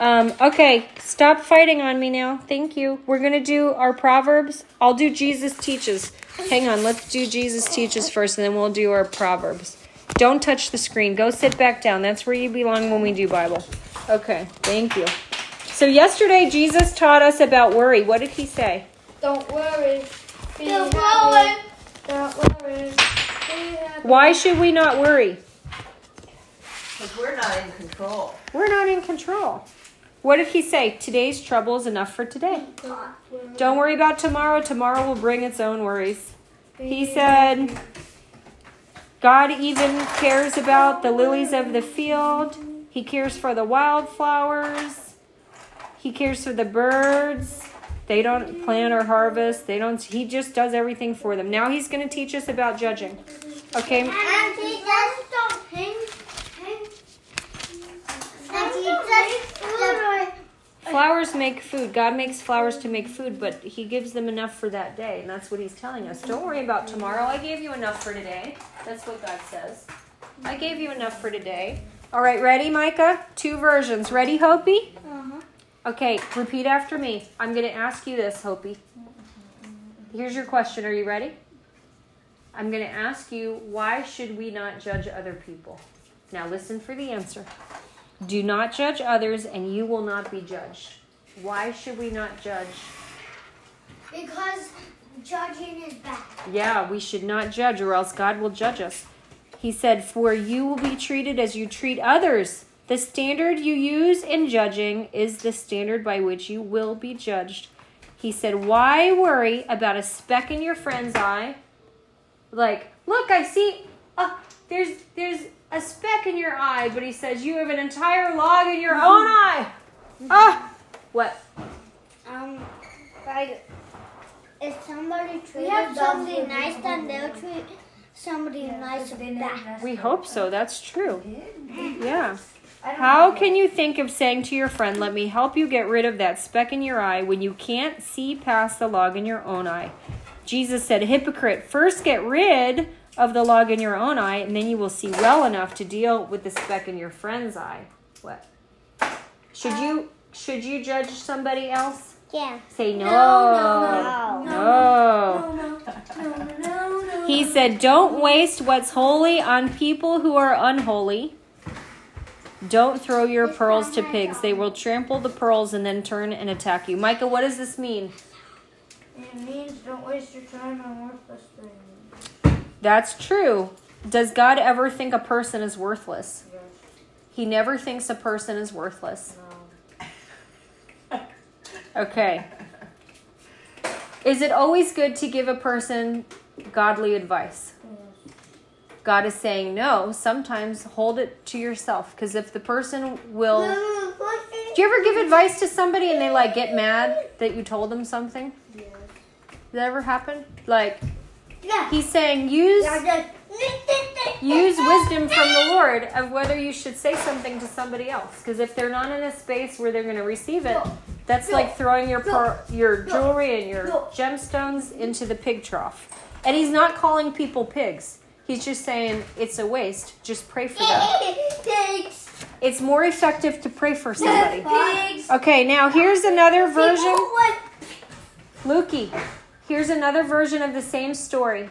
Speaker 1: um, okay, stop fighting on me now. Thank you. We're gonna do our proverbs. I'll do Jesus teaches. Hang on, let's do Jesus teaches first, and then we'll do our proverbs. Don't touch the screen. Go sit back down. That's where you belong when we do Bible. Okay, thank you. So yesterday Jesus taught us about worry. What did he say?
Speaker 3: Don't worry. Be
Speaker 6: Don't
Speaker 3: happy.
Speaker 6: worry.
Speaker 3: Don't worry. Be happy.
Speaker 1: Why should we not worry?
Speaker 2: Because we're not in control.
Speaker 1: We're not in control. What did he say? Today's trouble is enough for today. Don't worry about tomorrow. Tomorrow will bring its own worries. He said, God even cares about the lilies of the field. He cares for the wildflowers. He cares for the birds. They don't plant or harvest. They don't he just does everything for them. Now he's going to teach us about judging. Okay?
Speaker 6: And Jesus don't hang, hang. And Jesus
Speaker 1: Flowers make food. God makes flowers to make food, but He gives them enough for that day. And that's what He's telling us. Don't worry about tomorrow. I gave you enough for today. That's what God says. I gave you enough for today. All right, ready, Micah? Two versions. Ready, Hopi?
Speaker 6: Uh-huh.
Speaker 1: Okay, repeat after me. I'm going to ask you this, Hopi. Here's your question. Are you ready? I'm going to ask you, why should we not judge other people? Now, listen for the answer. Do not judge others, and you will not be judged. Why should we not judge Because
Speaker 6: judging is bad.
Speaker 1: Yeah, we should not judge, or else God will judge us. He said, For you will be treated as you treat others. The standard you use in judging is the standard by which you will be judged. He said, Why worry about a speck in your friend's eye? Like, look, I see, uh, there's, there's a speck in your eye, but he says, You have an entire log in your own eye. Ah, what?
Speaker 6: Um, like if somebody treats
Speaker 3: have
Speaker 6: somebody nice, then they'll treat somebody nice back.
Speaker 1: We hope so. That's true. Yeah. How can you think of saying to your friend, Let me help you get rid of that speck in your eye when you can't see past the log in your own eye? Jesus said, Hypocrite, first get rid of the log in your own eye, and then you will see well enough to deal with the speck in your friend's eye. What? Should you should you judge somebody else?
Speaker 6: Yeah.
Speaker 1: Say no.
Speaker 6: No.
Speaker 1: No.
Speaker 3: No, no, no, no, no.
Speaker 1: He said, Don't waste what's holy on people who are unholy. Don't throw your pearls to pigs. They will trample the pearls and then turn and attack you. Micah, what does this mean?
Speaker 3: It means don't waste your time on worthless things.
Speaker 1: That's true. Does God ever think a person is worthless?
Speaker 3: Yes.
Speaker 1: He never thinks a person is worthless.
Speaker 3: No.
Speaker 1: Okay. Is it always good to give a person godly advice?
Speaker 3: Yes.
Speaker 1: God is saying no. Sometimes hold it to yourself because if the person will Do you ever give advice to somebody and they like get mad that you told them something?
Speaker 3: Yes.
Speaker 1: Does that ever happen? Like. He's saying use use wisdom from the Lord of whether you should say something to somebody else. Because if they're not in a space where they're going to receive it, that's like throwing your per- your jewelry and your gemstones into the pig trough. And he's not calling people pigs. He's just saying it's a waste. Just pray for them.
Speaker 6: Thanks.
Speaker 1: It's more effective to pray for somebody.
Speaker 6: Pigs.
Speaker 1: Okay, now here's another version. Lukey, here's another version of the same story.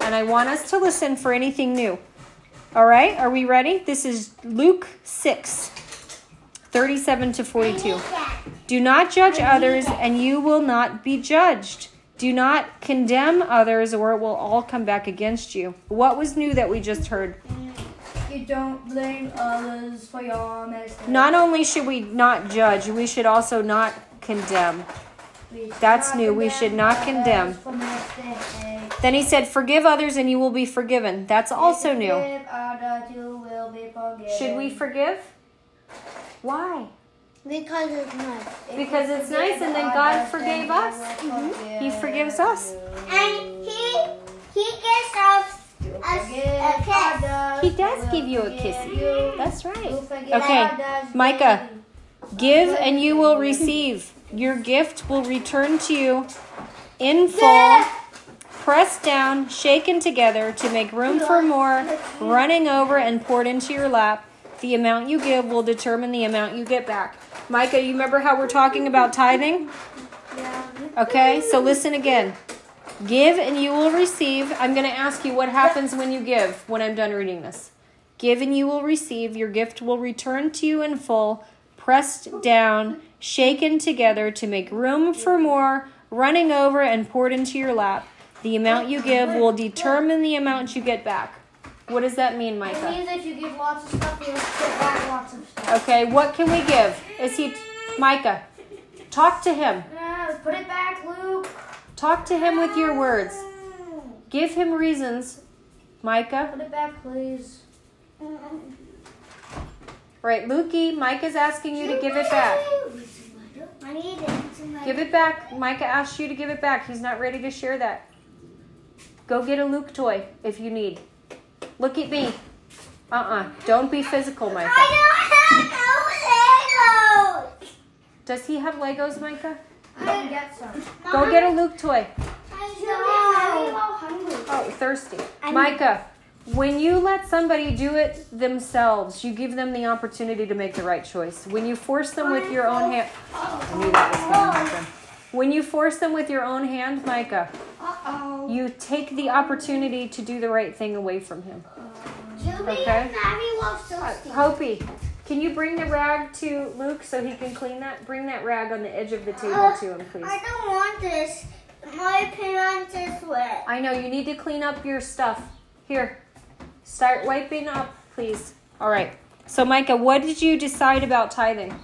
Speaker 1: And I want us to listen for anything new. All right, are we ready? This is Luke 6, 37 to 42. Do not judge others, and you will not be judged. Do not condemn others, or it will all come back against you. What was new that we just heard?
Speaker 3: You don't blame others for your mistakes.
Speaker 1: Not only should we not judge, we should also not condemn.
Speaker 3: We should
Speaker 1: That's new. We should not condemn. Then he said, Forgive others, and you will be forgiven. That's also new.
Speaker 3: forgive others, you will be forgiven.
Speaker 1: Should we forgive? Why?
Speaker 6: Because it's nice.
Speaker 1: Because it's nice and then God forgave us. Mm-hmm.
Speaker 3: He, will
Speaker 1: He forgives us.
Speaker 6: And he he gives us a, a kiss.
Speaker 1: He does
Speaker 3: will
Speaker 1: give you a
Speaker 3: forgive
Speaker 1: kissy.
Speaker 3: you.
Speaker 1: That's
Speaker 3: You
Speaker 1: right.
Speaker 3: forgive
Speaker 1: Okay, Micah. Give and you will receive. Your gift will return to you in full, pressed down, shaken together to make room for more, running over and poured into your lap. The amount you give will determine the amount you get back. Micah, you remember how we're talking about tithing?
Speaker 3: Yeah.
Speaker 1: Okay, so listen again. Give and you will receive. I'm going to ask you what happens when you give when I'm done reading this. Give and you will receive. Your gift will return to you in full, pressed down, shaken together to make room for more, running over and poured into your lap. The amount you give will determine the amount you get back. What does that mean, Micah?
Speaker 3: It means if you give lots of stuff, you'll get back lots of stuff.
Speaker 1: Okay, what can we give? Is he Micah? Talk to him.
Speaker 3: Put it back, Luke.
Speaker 1: Talk to him with your words. Give him reasons, Micah.
Speaker 3: Put it back, please.
Speaker 1: Right, Lukey, Mike is asking you to give it back.
Speaker 6: I need it.
Speaker 1: Give it back. Micah asked you to give it back. He's not ready to share that. Go get a Luke toy if you need. Look at me. Uh uh-uh. uh. do not be physical, Micah.
Speaker 6: I don't have no Legos.
Speaker 1: Does he have Legos, Micah?
Speaker 3: I can get some.
Speaker 1: Go get a Luke toy.
Speaker 6: I
Speaker 3: hungry.
Speaker 1: Oh, thirsty. Micah, when you let somebody do it themselves, you give them the opportunity to make the right choice. When you force them with your own hand, I knew that was going to happen. When you force them with your own hand, Micah, you take the opportunity to do the right thing away from him. Okay. Uh. Hopi, can you bring the rag to Luke so he can clean that? Bring that rag on the edge of the table to him, please.
Speaker 6: I don't want this. my pants is wet.
Speaker 1: I know you need to clean up your stuff. Here, start wiping up, please. All right. So, Micah, what did you decide about tithing?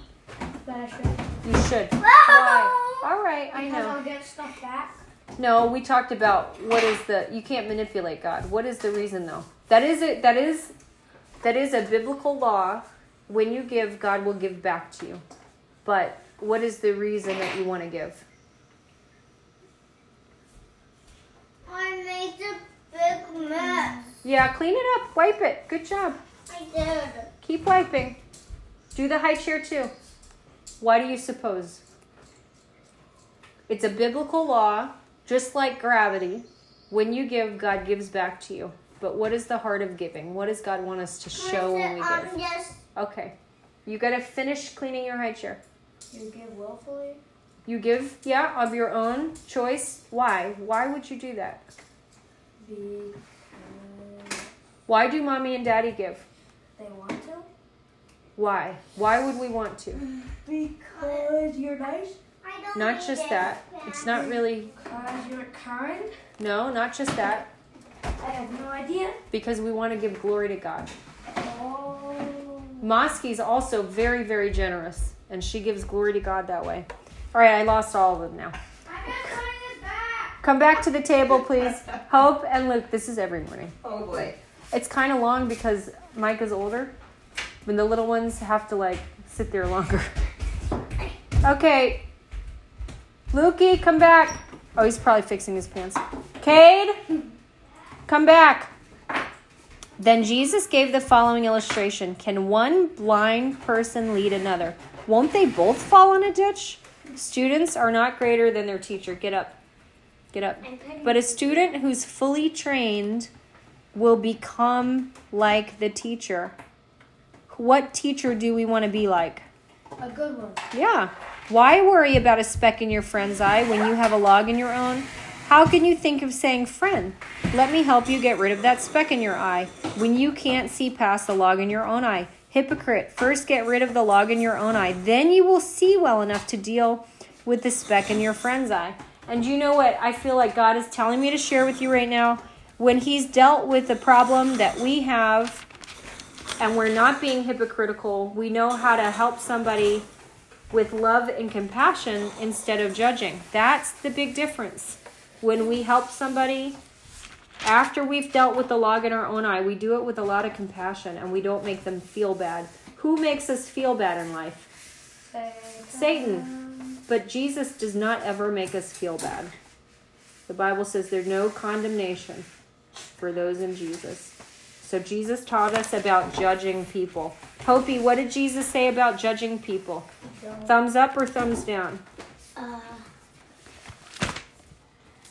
Speaker 1: You should. Why? All right, I
Speaker 3: Because
Speaker 1: know.
Speaker 3: I'll get stuff back.
Speaker 1: No, we talked about what is the you can't manipulate God. What is the reason though? That is it. That is that is a biblical law. When you give, God will give back to you. But what is the reason that you want to give?
Speaker 6: I made a big mess.
Speaker 1: Yeah, clean it up. Wipe it. Good job.
Speaker 6: I did.
Speaker 1: Keep wiping. Do the high chair too. Why do you suppose? It's a biblical law, just like gravity. When you give, God gives back to you. But what is the heart of giving? What does God want us to show when we give?
Speaker 6: just
Speaker 1: Okay. You got to finish cleaning your high chair.
Speaker 3: You give willfully.
Speaker 1: You give, yeah, of your own choice. Why? Why would you do that?
Speaker 3: Because
Speaker 1: Why do mommy and daddy give?
Speaker 3: they want to.
Speaker 1: Why? Why would we want to?
Speaker 3: Because you're nice.
Speaker 6: I don't
Speaker 1: Not just
Speaker 6: it.
Speaker 1: that. It's not really,
Speaker 3: Because you're kind.
Speaker 1: no, not just that.
Speaker 3: I have no idea.
Speaker 1: Because we want to give glory to God.
Speaker 3: Oh.
Speaker 1: Moski's also very, very generous, and she gives glory to God that way. All right, I lost all of them now.
Speaker 6: I'm just putting it back.
Speaker 1: Come back to the table, please. Hope and Luke, this is every morning.
Speaker 2: Oh boy.
Speaker 1: It's kind of long because Micah's older, and the little ones have to like sit there longer. Okay, Lukey, come back. Oh, he's probably fixing his pants. Cade, come back. Then Jesus gave the following illustration Can one blind person lead another? Won't they both fall in a ditch? Students are not greater than their teacher. Get up. Get up. But a student who's fully trained will become like the teacher. What teacher do we want to be like?
Speaker 3: A good one.
Speaker 1: Yeah. Why worry about a speck in your friend's eye when you have a log in your own? How can you think of saying, friend, let me help you get rid of that speck in your eye when you can't see past the log in your own eye? Hypocrite, first get rid of the log in your own eye, then you will see well enough to deal with the speck in your friend's eye. And you know what I feel like God is telling me to share with you right now? When He's dealt with the problem that we have and we're not being hypocritical, we know how to help somebody with love and compassion instead of judging. That's the big difference. When we help somebody after we've dealt with the log in our own eye, we do it with a lot of compassion and we don't make them feel bad. Who makes us feel bad in life? Satan. But Jesus does not ever make us feel bad. The Bible says there's no condemnation for those in Jesus. So Jesus taught us about judging people. Hopi, what did Jesus say about judging people? Thumbs up or thumbs down?
Speaker 6: Uh,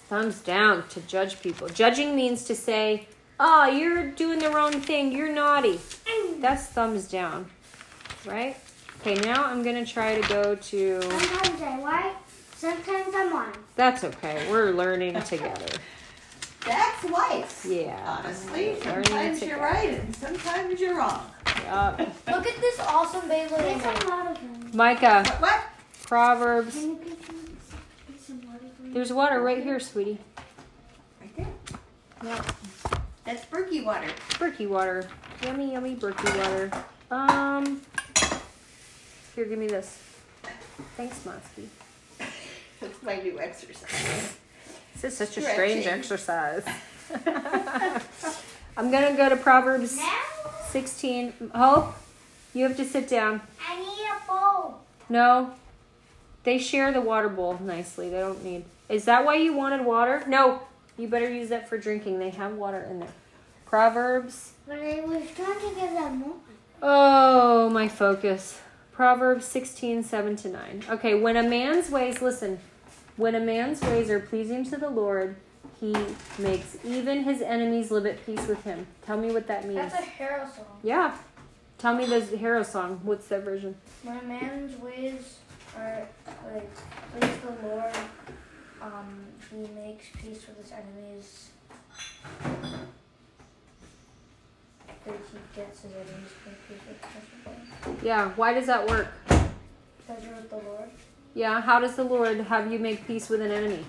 Speaker 1: Thumbs down to judge people. Judging means to say, oh, you're doing the wrong thing. You're naughty. That's thumbs down, right? Okay, now I'm going to try to go to.
Speaker 6: sometimes I like, sometimes I'm on.
Speaker 1: That's okay. We're learning together.
Speaker 2: That's life.
Speaker 1: Yeah.
Speaker 2: Honestly, sometimes you're right and sometimes you're wrong.
Speaker 1: Yup.
Speaker 3: Look at this awesome Beyblade.
Speaker 6: There's
Speaker 3: I
Speaker 6: a
Speaker 3: made.
Speaker 6: lot of them.
Speaker 1: Micah,
Speaker 2: What? what?
Speaker 1: Proverbs.
Speaker 6: Can you get some, get some water?
Speaker 1: There's water right here, sweetie.
Speaker 2: Right there.
Speaker 1: Yep.
Speaker 2: That's Berkey water.
Speaker 1: Berkey water. Yummy, yummy Berkey water. Um. Here, give me this. Thanks, Mosky.
Speaker 2: That's my new exercise.
Speaker 1: This is such a strange exercise. I'm gonna go to Proverbs
Speaker 6: Now
Speaker 1: 16. Hope, you have to sit down.
Speaker 6: I need a bowl.
Speaker 1: No, they share the water bowl nicely. They don't need. Is that why you wanted water? No, you better use that for drinking. They have water in there. Proverbs.
Speaker 6: But I was trying to get that more.
Speaker 1: Oh, my focus. Proverbs 16, 7 to 9. Okay, when a man's ways, listen, when a man's ways are pleasing to the Lord, he makes even his enemies live at peace with him. Tell me what that means.
Speaker 3: That's a hero song.
Speaker 1: Yeah. Tell me the hero song. What's that version?
Speaker 3: When a man's ways are like please the Lord, um, he makes peace with his enemies. He gets his enemies to peace with him.
Speaker 1: Yeah, why does that work?
Speaker 3: Because you're with the Lord.
Speaker 1: Yeah, how does the Lord have you make peace with an enemy?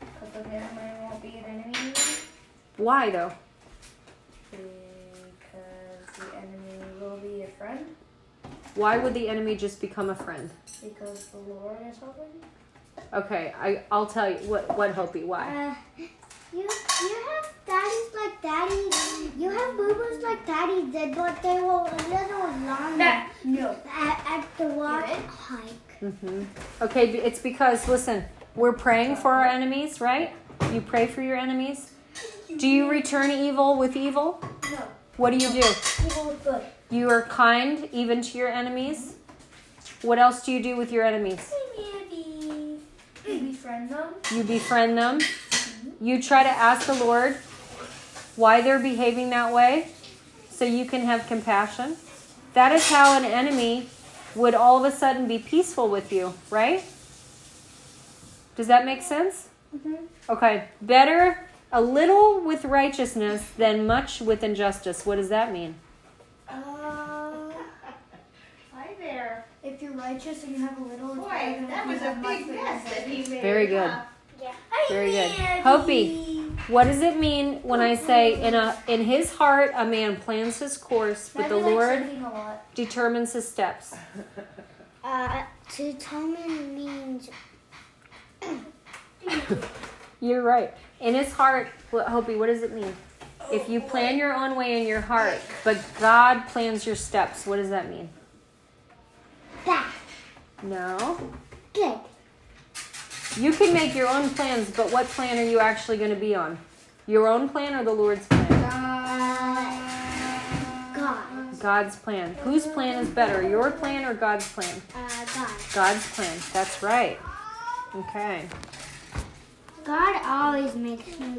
Speaker 3: Because the enemy won't be an enemy.
Speaker 1: Why though?
Speaker 3: Because the enemy will be a friend.
Speaker 1: Why would the enemy just become a friend?
Speaker 3: Because the Lord is helping.
Speaker 1: Okay, I I'll tell you what what Hopi why.
Speaker 6: Uh, you you have daddies like daddy. You have boo-boos like daddy did, but they were a little longer
Speaker 3: No.
Speaker 6: at, at the walk hike.
Speaker 1: Hmm Okay, it's because listen, we're praying for our enemies, right? You pray for your enemies. Do you return evil with evil?
Speaker 3: No.
Speaker 1: What do you do?
Speaker 3: Evil is good.
Speaker 1: You are kind even to your enemies. What else do you do with your enemies?
Speaker 3: Maybe. We befriend them.
Speaker 1: You befriend them. You try to ask the Lord why they're behaving that way so you can have compassion. That is how an enemy would all of a sudden be peaceful with you, right? Does that make sense? Okay. Better a little with righteousness than much with injustice. What does that mean?
Speaker 3: Uh, hi there. If you're righteous and you have a little,
Speaker 2: Boy, that was a big
Speaker 3: with
Speaker 2: mess that he made.
Speaker 1: Very good.
Speaker 2: Huh?
Speaker 1: Very good. Hopi, what does it mean when I say in a in his heart a man plans his course, but the Lord
Speaker 3: sleeping a lot.
Speaker 1: determines his steps?
Speaker 6: Uh, to determine means
Speaker 1: You're right. In his heart, Hopi, what does it mean? If you plan your own way in your heart, but God plans your steps, what does that mean?
Speaker 6: that.
Speaker 1: No.
Speaker 6: Good.
Speaker 1: You can make your own plans, but what plan are you actually going to be on? Your own plan or the Lord's plan?
Speaker 6: God.
Speaker 1: God's plan. Whose plan is better, your plan or God's plan?
Speaker 6: Uh, God.
Speaker 1: God's plan. That's right. Okay.
Speaker 6: God always makes me